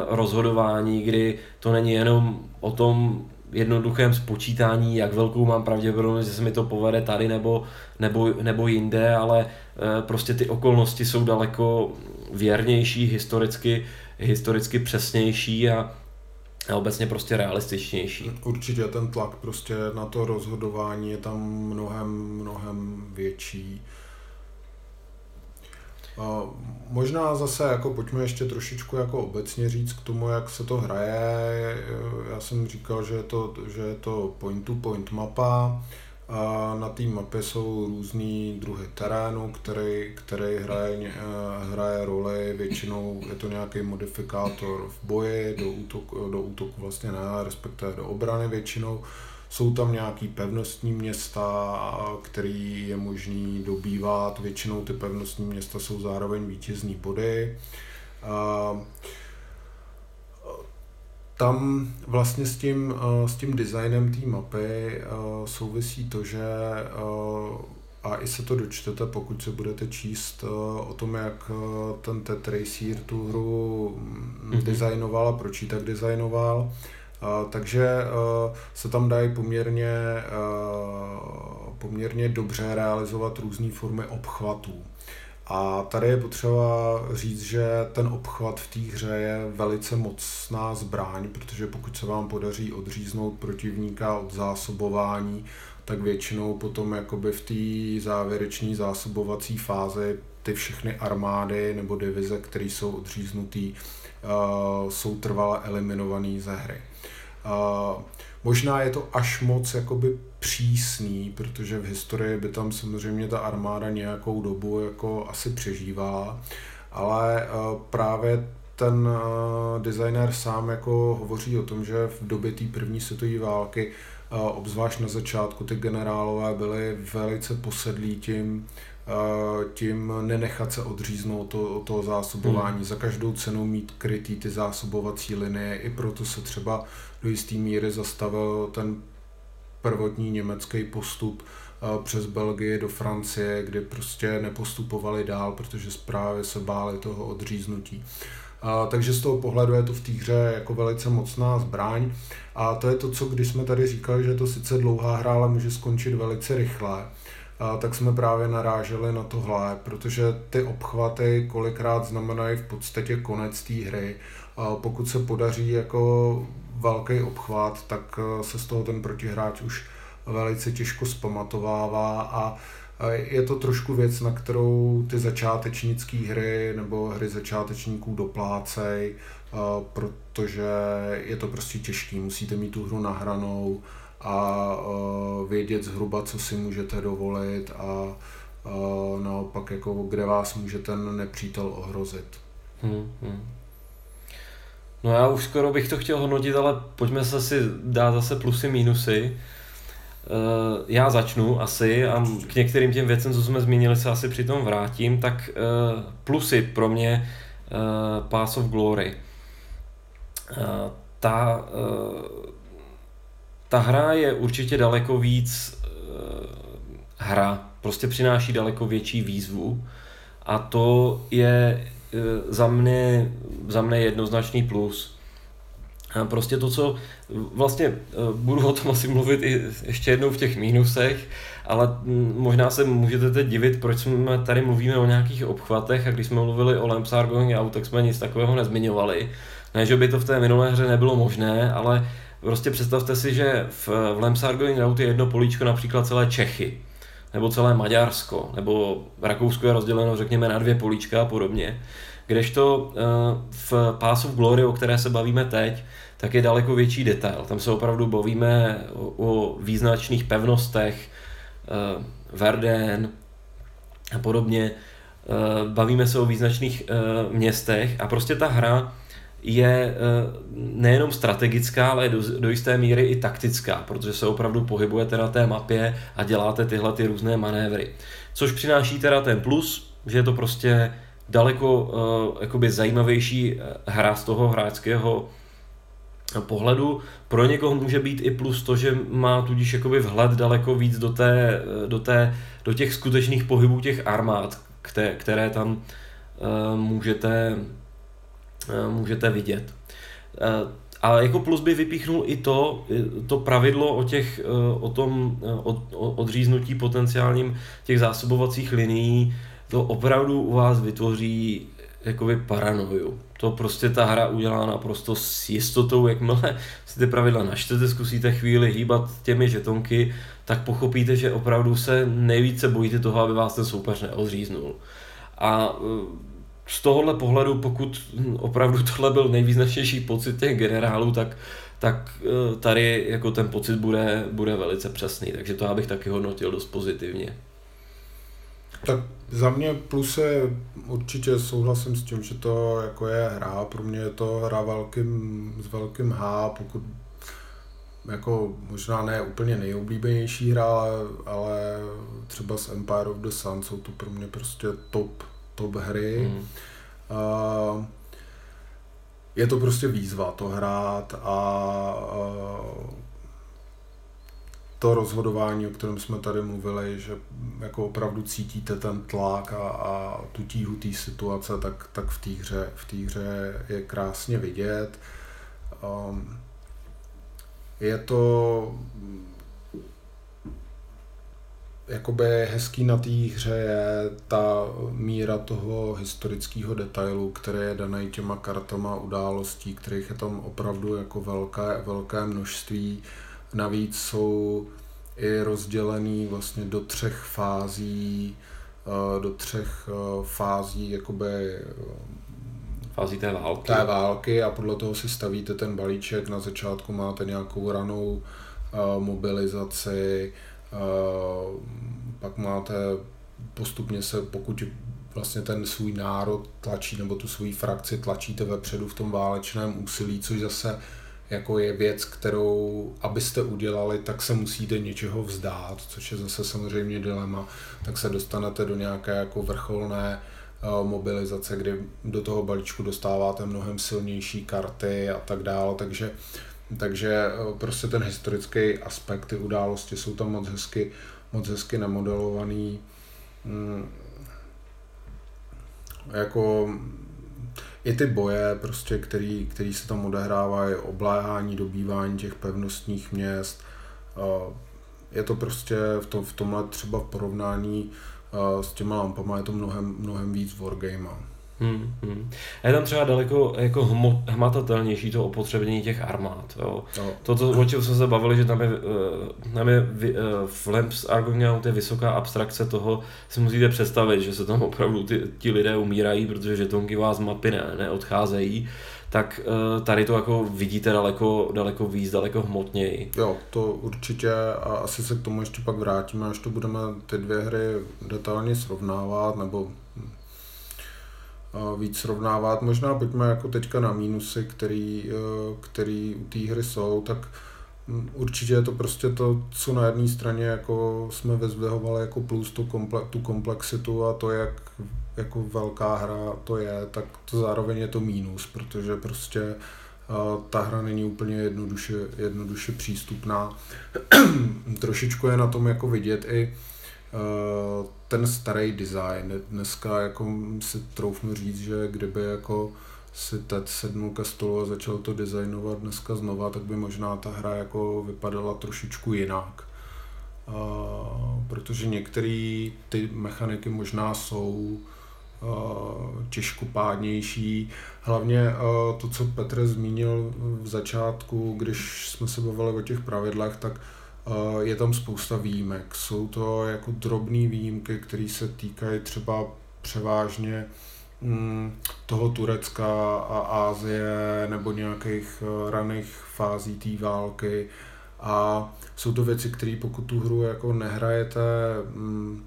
rozhodování, kdy to není jenom o tom jednoduchém spočítání, jak velkou mám pravděpodobnost, že se mi to povede tady nebo, nebo, nebo jinde, ale eh, prostě ty okolnosti jsou daleko věrnější, historicky, historicky přesnější a, a obecně prostě realističnější. Určitě ten tlak prostě na to rozhodování je tam mnohem, mnohem větší. Možná zase jako pojďme ještě trošičku jako obecně říct k tomu, jak se to hraje. Já jsem říkal, že je to, že je to point-to-point mapa. A na té mapě jsou různý druhy terénu, který, který hraje, hraje roli, většinou je to nějaký modifikátor v boji, do útoku, do útoku vlastně ne, respektive do obrany většinou. Jsou tam nějaký pevnostní města, který je možný dobývat. Většinou ty pevnostní města jsou zároveň vítězní body. Tam vlastně s tím, s tím designem té mapy souvisí to, že a i se to dočtete, pokud se budete číst o tom, jak ten Ted Racer tu hru mm-hmm. designoval a proč ji tak designoval, takže se tam dají poměrně, poměrně dobře realizovat různé formy obchvatů. A tady je potřeba říct, že ten obchvat v té hře je velice mocná zbraň, protože pokud se vám podaří odříznout protivníka od zásobování, tak většinou potom jakoby v té závěrečné zásobovací fázi ty všechny armády nebo divize, které jsou odříznutý, uh, jsou trvale eliminované ze hry. Uh, možná je to až moc jakoby přísný, protože v historii by tam samozřejmě ta armáda nějakou dobu jako asi přežívá, ale uh, právě ten designer sám jako hovoří o tom, že v době té první světové války obzvlášť na začátku ty generálové byli velice posedlí tím, tím nenechat se odříznout to, toho zásobování, hmm. za každou cenu mít krytý ty zásobovací linie, i proto se třeba do jisté míry zastavil ten prvotní německý postup přes Belgii do Francie, kdy prostě nepostupovali dál, protože zprávy se báli toho odříznutí. A, takže z toho pohledu je to v té hře jako velice mocná zbraň. A to je to, co když jsme tady říkali, že je to sice dlouhá hra, ale může skončit velice rychle tak jsme právě naráželi na tohle, protože ty obchvaty kolikrát znamenají v podstatě konec té hry. Pokud se podaří jako velký obchvat, tak e, se z toho ten protihráč už velice těžko zpamatovává a je to trošku věc, na kterou ty začátečnické hry nebo hry začátečníků doplácej, protože je to prostě těžký. Musíte mít tu hru nahranou, a uh, vědět zhruba, co si můžete dovolit a uh, naopak, jako, kde vás může ten nepřítel ohrozit. Hmm, hmm. No já už skoro bych to chtěl hodnotit, ale pojďme se si dát zase plusy, mínusy. Uh, já začnu asi a k některým těm věcem, co jsme zmínili, se asi přitom vrátím. Tak plusy pro mě Pass of Glory. Ta ta hra je určitě daleko víc uh, hra, prostě přináší daleko větší výzvu a to je uh, za mě, za mě jednoznačný plus. A prostě to, co vlastně uh, budu o tom <laughs> asi mluvit i ještě jednou v těch mínusech, ale hm, možná se můžete teď divit, proč jsme tady mluvíme o nějakých obchvatech a když jsme mluvili o Lampsar Going Out, tak jsme nic takového nezmiňovali. Ne, že by to v té minulé hře nebylo možné, ale Prostě představte si, že v, v Lemsar Going Out je jedno políčko například celé Čechy, nebo celé Maďarsko, nebo Rakousko je rozděleno řekněme na dvě políčka a podobně. Kdežto eh, v Pass of Glory, o které se bavíme teď, tak je daleko větší detail. Tam se opravdu bavíme o, o význačných pevnostech, eh, Verden a podobně. Eh, bavíme se o význačných městech a prostě ta hra je nejenom strategická, ale do, do jisté míry i taktická, protože se opravdu pohybujete na té mapě a děláte tyhle ty různé manévry. Což přináší teda ten plus, že je to prostě daleko uh, jakoby zajímavější hra z toho hráčského pohledu. Pro někoho může být i plus to, že má tudíž jakoby vhled daleko víc do, té, do, té, do těch skutečných pohybů těch armád, které, tam můžete, můžete vidět. Uh, a jako plus by vypíchnul i to, to pravidlo o, těch, o tom o, o odříznutí potenciálním těch zásobovacích linií, to opravdu u vás vytvoří jakoby paranoju. To prostě ta hra udělá naprosto s jistotou, jakmile si ty pravidla načtete, zkusíte chvíli hýbat těmi žetonky, tak pochopíte, že opravdu se nejvíce bojíte toho, aby vás ten soupeř neodříznul. A z tohohle pohledu, pokud opravdu tohle byl nejvýznačnější pocit těch generálů, tak, tak e, tady jako ten pocit bude, bude velice přesný, takže to já bych taky hodnotil dost pozitivně. Tak za mě plus je určitě souhlasím s tím, že to jako je hra. Pro mě je to hra velkým, s velkým H, pokud jako možná ne úplně nejoblíbenější hra, ale, ale třeba s Empire of the Sun jsou to pro mě prostě top, top hry. Mm. Uh, je to prostě výzva to hrát a uh, to rozhodování, o kterém jsme tady mluvili, že jako opravdu cítíte ten tlak a, a tu tíhu té situace, tak, tak v té hře, v té hře je krásně vidět. Um, je to jakoby hezký na té hře je ta míra toho historického detailu, který je daný těma kartama událostí, kterých je tam opravdu jako velké, velké množství. Navíc jsou i rozdělený vlastně do třech fází, eh, do třech eh, fází jakoby eh, fází té války. Té války a podle toho si stavíte ten balíček. Na začátku máte nějakou ranou mobilizaci, pak máte postupně se, pokud vlastně ten svůj národ tlačí, nebo tu svoji frakci tlačíte vepředu v tom válečném úsilí, což zase jako je věc, kterou, abyste udělali, tak se musíte něčeho vzdát, což je zase samozřejmě dilema, tak se dostanete do nějaké jako vrcholné uh, mobilizace, kdy do toho balíčku dostáváte mnohem silnější karty a tak dále, takže takže uh, prostě ten historický aspekt, ty události jsou tam moc hezky, moc hezky namodelovaný. Mm, jako i ty boje, prostě, který, který se tam odehrávají, obléhání, dobývání těch pevnostních měst. Je to prostě v, tom, v tomhle třeba v porovnání s těma lampama je to mnohem, mnohem víc wargame. Hmm, hmm. A je tam třeba daleko jako hmot, hmatatelnější to opotřebení těch armád. Jo. No. To, to, o čem jsme se bavili, že tam je, eh, tam je eh, v Lamps Argonaut je vysoká abstrakce toho, si musíte představit, že se tam opravdu ty, ti lidé umírají, protože žetonky vás mapy ne, neodcházejí tak eh, tady to jako vidíte daleko, daleko víc, daleko hmotněji. Jo, to určitě a asi se k tomu ještě pak vrátíme, až to budeme ty dvě hry detailně srovnávat, nebo víc srovnávat. Možná pojďme jako teďka na mínusy, který, e, který u té hry jsou, tak určitě je to prostě to, co na jedné straně jako jsme vyzvihovali jako plus tu, komple, tu komplexitu a to, jak jako velká hra to je, tak to zároveň je to mínus, protože prostě e, ta hra není úplně jednoduše, jednoduše přístupná. <clears throat> Trošičku je na tom jako vidět i Eh, ten starý design. Dneska jako si troufnu říct, že kdyby jako si teď sednul ke stolu a začal to designovat dneska znova, tak by možná ta hra jako vypadala trošičku jinak. Uh, protože některé ty mechaniky možná jsou uh, těžkopádnější. Hlavně to, co Petr zmínil v začátku, když jsme se bavili o těch pravidlech, tak je tam spousta výjimek. Jsou to jako drobné výjimky, které se týkají třeba převážně mm, toho Turecka a Ázie nebo nějakých eh, raných fází té války. A jsou to věci, které pokud tu hru jako nehrajete, mm,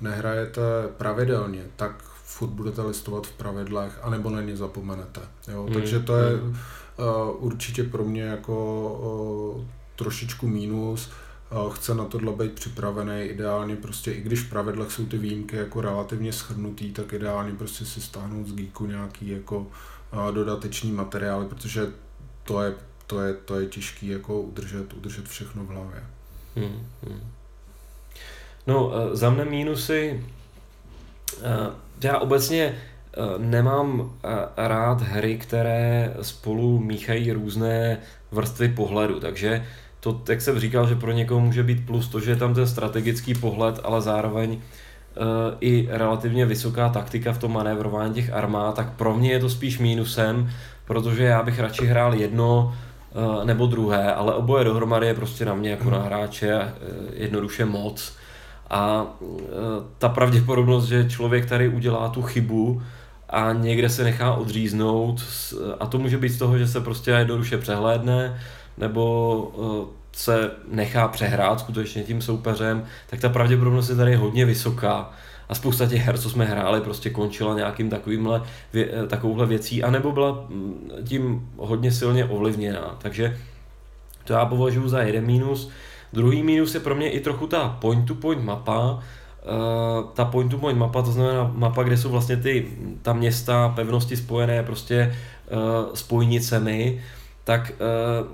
nehrajete pravidelně, tak furt budete listovat v pravidlech, anebo na ně zapomenete. Jo? Mm. Takže to je uh, určitě pro mě jako uh, trošičku mínus. Chce na tohle být připravený ideálně prostě, i když v pravidlech jsou ty výjimky jako relativně schrnutý, tak ideálně prostě si stáhnout z Geeku nějaký jako dodatečný materiály, protože to je, to je, to je těžký jako udržet, udržet všechno v hlavě. Hmm, hmm. No, za mne mínusy Eh, já obecně eh, nemám rád hry, které spolu míchají různé vrstvy pohledu, takže to, jak jsem říkal, že pro někoho může být plus to, že je tam ten strategický pohled, ale zároveň uh, i relativně vysoká taktika v tom manévrování těch armád, tak pro mě je to spíš mínusem, protože já bych radši hrál jedno uh, nebo druhé, ale oboje dohromady je prostě na mě jako na hráče uh, jednoduše moc. A e, ta pravděpodobnost, že člověk tady udělá tu chybu a někde se nechá odříznout, a to může být z toho, že se prostě jednoduše přehlédne, nebo e, se nechá přehrát skutečně tím soupeřem, tak ta pravděpodobnost je tady hodně vysoká. A spousta těch her, co jsme hráli, prostě končila nějakým takovýmhle, vě, e, takovouhle věcí, anebo byla tím hodně silně ovlivněná. Takže to já považuji za jeden mínus. Druhý mínus je pro mě i trochu ta point-to-point mapa, Uh, ta point-to-point mapa, to znamená mapa, kde jsou vlastně ty, ta města, pevnosti spojené prostě spojnicemi, tak uh,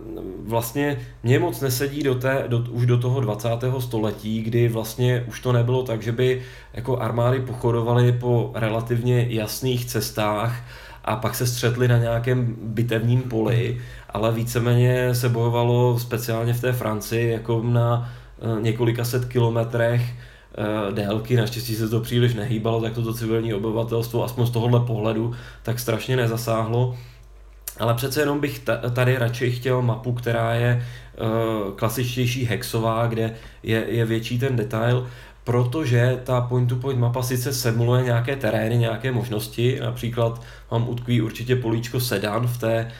vlastně mě moc nesedí do té, do, už do toho 20. století, kdy vlastně už to nebylo tak, že by jako armády pochodovaly po relativně jasných cestách a pak se střetli na nějakém bitevním poli, ale víceméně se bojovalo speciálně v té Francii jako na eh, několika set kilometrech eh, délky, naštěstí se to příliš nehýbalo, tak toto civilní obyvatelstvo, aspoň z tohohle pohledu, tak strašně nezasáhlo. Ale přece jenom bych tady radši chtěl mapu, která je eh, klasičtější hexová, kde je, je větší ten detail protože ta point-to-point mapa sice simuluje nějaké terény, nějaké možnosti, například vám utkví určitě políčko sedan v té,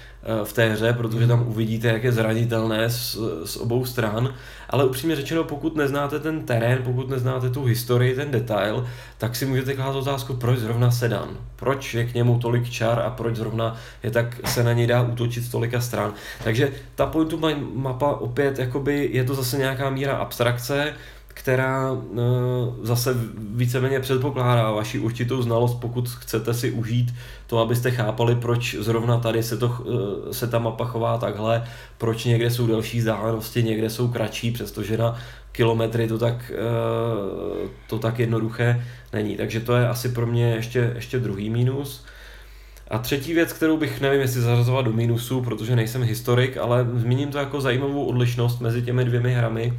v té hře, protože tam uvidíte, jak je zranitelné z, z obou stran, ale upřímně řečeno, pokud neznáte ten terén, pokud neznáte tu historii, ten detail, tak si můžete klást otázku, proč zrovna sedan, proč je k němu tolik čar a proč zrovna je tak se na něj dá útočit z tolika stran. Takže ta point-to-point mapa opět, jakoby je to zase nějaká míra abstrakce, která uh, zase víceméně předpokládá vaši určitou znalost, pokud chcete si užít to, abyste chápali, proč zrovna tady se, to, uh, se ta mapa chová takhle, proč někde jsou delší vzdálenosti, někde jsou kratší, přestože na kilometry to tak, uh, to tak jednoduché není. Takže to je asi pro mě ještě, ještě druhý mínus. A třetí věc, kterou bych nevím, jestli zařazovat do mínusu, protože nejsem historik, ale zmíním to jako zajímavou odlišnost mezi těmi dvěmi hrami,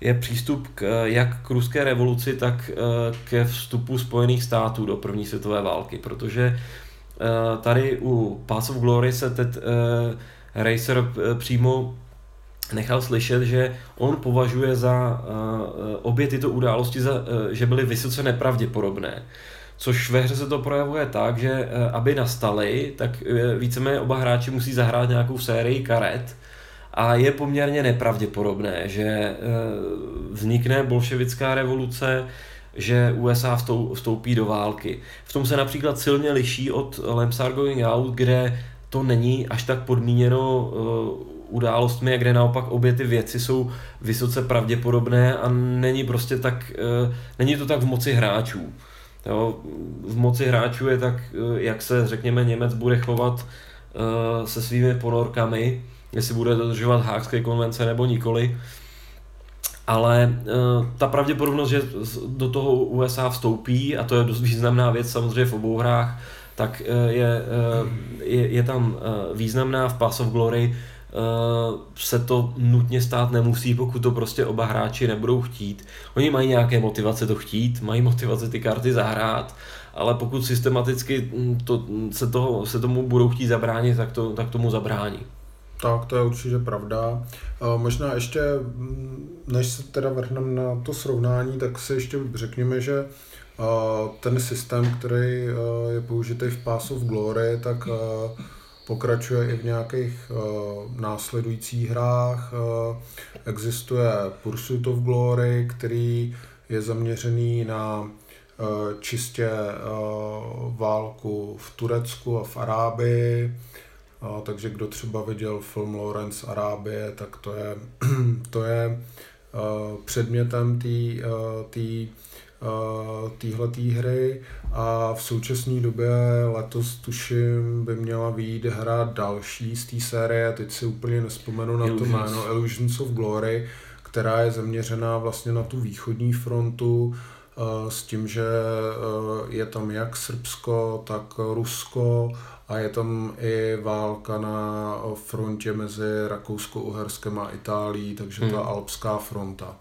je přístup k, jak k ruské revoluci, tak eh, ke vstupu Spojených států do první světové války, protože eh, tady u Pass of Glory se teď eh, Racer přímo nechal slyšet, že on považuje za obě tyto události, za, že byly vysoce nepravděpodobné. Což ve hře se to projevuje tak, že aby nastaly, tak víceméně oba hráči musí zahrát nějakou sérii karet, a je poměrně nepravděpodobné, že eh, vznikne bolševická revoluce, že USA vstoupí do války. V tom se například silně liší od Lemsar Going Out, kde to není až tak podmíněno eh, událostmi, kde naopak obě ty věci jsou vysoce pravděpodobné a není prostě tak, eh, není to tak v moci hráčů. Jo, v moci hráčů je tak, jak se řekněme Němec bude chovat se svými ponorkami, jestli bude dodržovat hákské konvence nebo nikoli. Ale uh, ta pravděpodobnost, že do toho USA vstoupí, a to je dost významná věc samozřejmě v obou hrách, tak uh, je, uh, je, je tam významná v Pass of Glory. Se to nutně stát nemusí, pokud to prostě oba hráči nebudou chtít. Oni mají nějaké motivace to chtít, mají motivace ty karty zahrát, ale pokud systematicky hm, to, se, toho, se tomu budou chtít zabránit, tak, to, tak tomu zabrání. Tak, to je určitě pravda. Možná ještě, než se teda vrhneme na to srovnání, tak si ještě řekněme, že ten systém, který je použitý v Pass of Glory, tak pokračuje i v nějakých následujících hrách. Existuje Pursuit of Glory, který je zaměřený na čistě válku v Turecku a v Arábii, takže kdo třeba viděl film Lawrence Arábie, tak to je, <clears throat> to je předmětem té téhletý hry. A v současné době letos tuším by měla výjít hra další z té série, teď si úplně nespomenu na to jméno, Illusions of Glory, která je zaměřená vlastně na tu východní frontu s tím, že je tam jak Srbsko, tak Rusko a je tam i válka na frontě mezi Rakousko-Uherskem a Itálií, takže hmm. ta alpská fronta.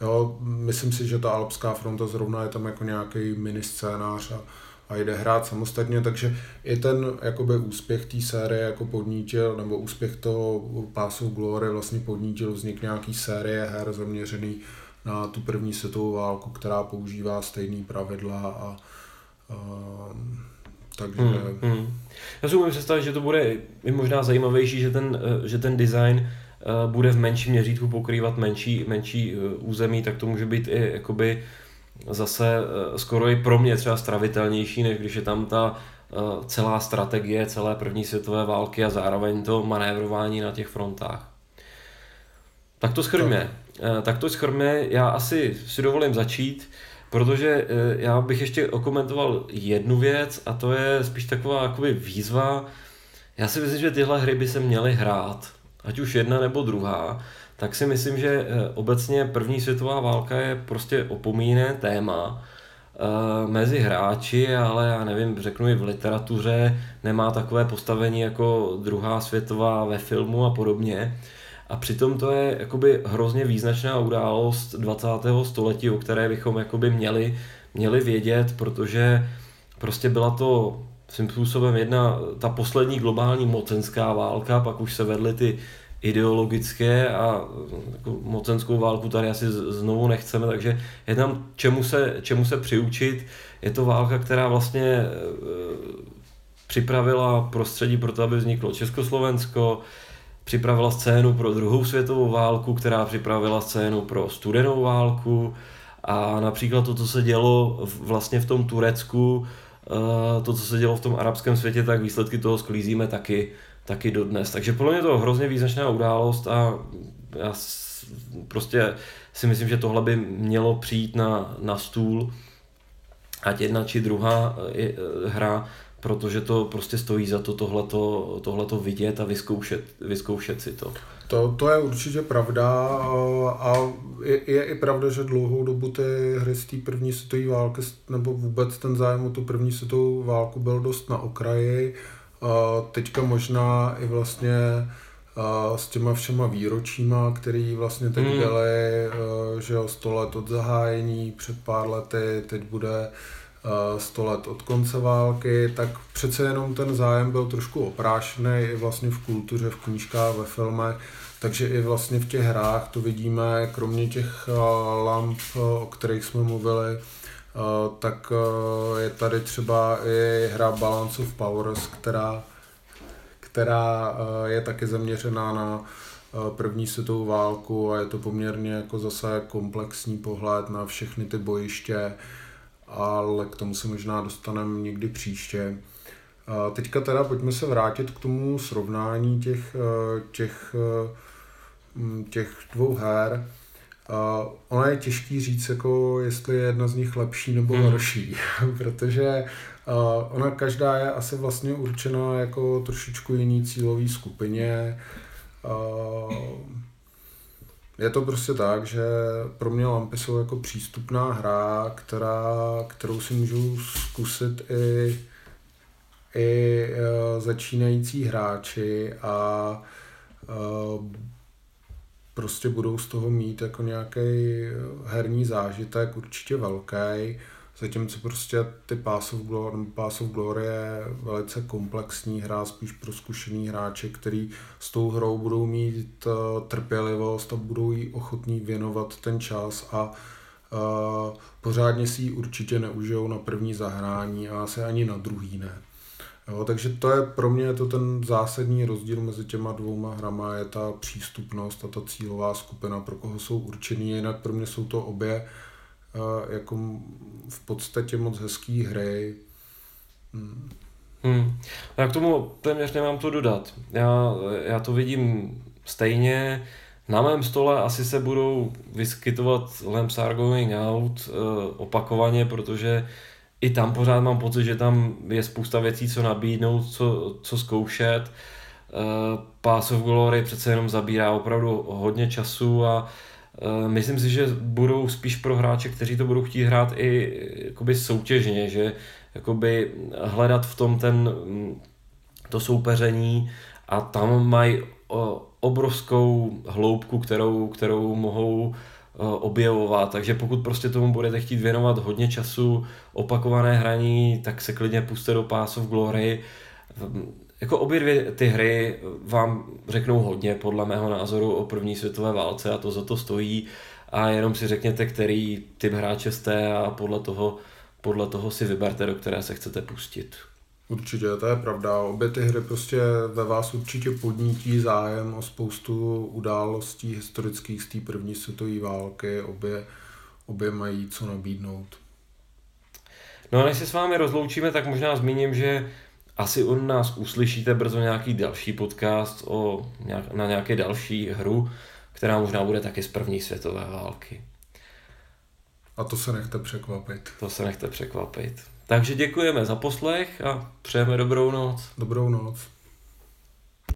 Jo, myslím si, že ta alpská fronta zrovna je tam jako nějaký mini scénář a, a jde hrát samostatně, takže i ten jakoby úspěch té série jako podnítil, nebo úspěch toho pásu Glory vlastně podnítil vznik nějaký série her zaměřený na tu první světovou válku, která používá stejné pravidla a, a takže... Hmm, hmm. Já si umím představit, že to bude i možná zajímavější, že ten, eh, že ten design eh, bude v menším měřítku pokrývat menší, menší eh, území, tak to může být i jakoby zase skoro i pro mě třeba stravitelnější, než když je tam ta celá strategie celé první světové války a zároveň to manévrování na těch frontách. Tak to schrmě. Tak. tak to schrmě. Já asi si dovolím začít. Protože eh, já bych ještě okomentoval jednu věc a to je spíš taková jakoby výzva. Já si myslím, že tyhle hry by se měly hrát, ať už jedna nebo druhá, tak si myslím, že eh, obecně první světová válka je prostě opomíjené téma eh, mezi hráči, ale já nevím, řeknu i v literatuře, nemá takové postavení jako druhá světová ve filmu a podobně. A přitom to je jakoby hrozně význačná událost 20. století, o které bychom jakoby měli, měli vědět, protože prostě byla to svým způsobem jedna, ta poslední globální mocenská válka, pak už se vedly ty ideologické a jako mocenskou válku tady asi znovu nechceme, takže je tam čemu se, čemu se přiučit. Je to válka, která vlastně e, připravila prostředí pro to, aby vzniklo Československo, připravila scénu pro druhou světovou válku, která připravila scénu pro studenou válku a například to, co se dělo vlastně v tom Turecku, eh, to, co se dělo v tom arabském světě, tak výsledky toho sklízíme taky, taky dodnes. Takže podle mě to je hrozně význačná událost a já prostě si myslím, že tohle by mělo přijít na, na stůl, ať jedna či druhá eh, hra, protože to prostě stojí za to tohleto, tohleto vidět a vyzkoušet, vyzkoušet si to. To, to je určitě pravda a je, je i pravda, že dlouhou dobu ty hry z té první světové války nebo vůbec ten zájem o tu první světovou válku byl dost na okraji. Teďka možná i vlastně s těma všema výročíma, který vlastně teď hmm. byly, že jo, 100 let od zahájení, před pár lety, teď bude 100 let od konce války, tak přece jenom ten zájem byl trošku oprášený i vlastně v kultuře, v knížkách, ve filmech, takže i vlastně v těch hrách to vidíme, kromě těch lamp, o kterých jsme mluvili, tak je tady třeba i hra Balance of Powers, která, která je taky zaměřená na první světovou válku a je to poměrně jako zase komplexní pohled na všechny ty bojiště, ale k tomu se možná dostaneme někdy příště. Teďka teda pojďme se vrátit k tomu srovnání těch, e, těch, e, těch dvou her. Uh, ona je těžký říct, jako jestli je jedna z nich lepší nebo hmm. horší, <laughs> protože uh, ona každá je asi vlastně určena jako trošičku jiný cílový skupině. Uh, je to prostě tak, že pro mě lampy jsou jako přístupná hra, která, kterou si můžou zkusit i, i uh, začínající hráči a uh, prostě budou z toho mít jako nějaký herní zážitek, určitě velký. Zatímco prostě ty Pass of Glory, Pass of Glory je velice komplexní hra, spíš pro zkušený hráče, který s tou hrou budou mít uh, trpělivost a budou jí ochotní věnovat ten čas a uh, pořádně si ji určitě neužijou na první zahrání a asi ani na druhý ne. Jo, takže to je pro mě to ten zásadní rozdíl mezi těma dvouma hrama, je ta přístupnost a ta cílová skupina, pro koho jsou určený, jinak pro mě jsou to obě jako v podstatě moc hezký hry. Hmm. Hmm. Já k tomu téměř nemám to dodat. Já, já to vidím stejně. Na mém stole asi se budou vyskytovat Lamps are going out uh, opakovaně, protože i tam pořád mám pocit, že tam je spousta věcí, co nabídnout, co, co zkoušet. Uh, Pass of Glory přece jenom zabírá opravdu hodně času a myslím si, že budou spíš pro hráče, kteří to budou chtít hrát i jakoby soutěžně, že jakoby hledat v tom ten, mm, to soupeření a tam mají obrovskou hloubku, kterou, kterou mohou objevovat, takže pokud prostě tomu budete chtít věnovat hodně času, opakované hraní, tak se klidně puste do Pass of Glory. Jako obě dvě ty hry vám řeknou hodně, podle mého názoru, o první světové válce a to za to stojí a jenom si řekněte, který typ hráče jste a podle toho podle toho si vyberte, do které se chcete pustit. Určitě, to je pravda. Obě ty hry prostě ve vás určitě podnítí zájem o spoustu událostí historických z té první světové války. Obě, obě mají co nabídnout. No a než se s vámi rozloučíme, tak možná zmíním, že asi od nás uslyšíte brzo nějaký další podcast o, na nějaké další hru, která možná bude taky z první světové války. A to se nechte překvapit. To se nechte překvapit. Takže děkujeme za poslech a přejeme dobrou noc. Dobrou noc.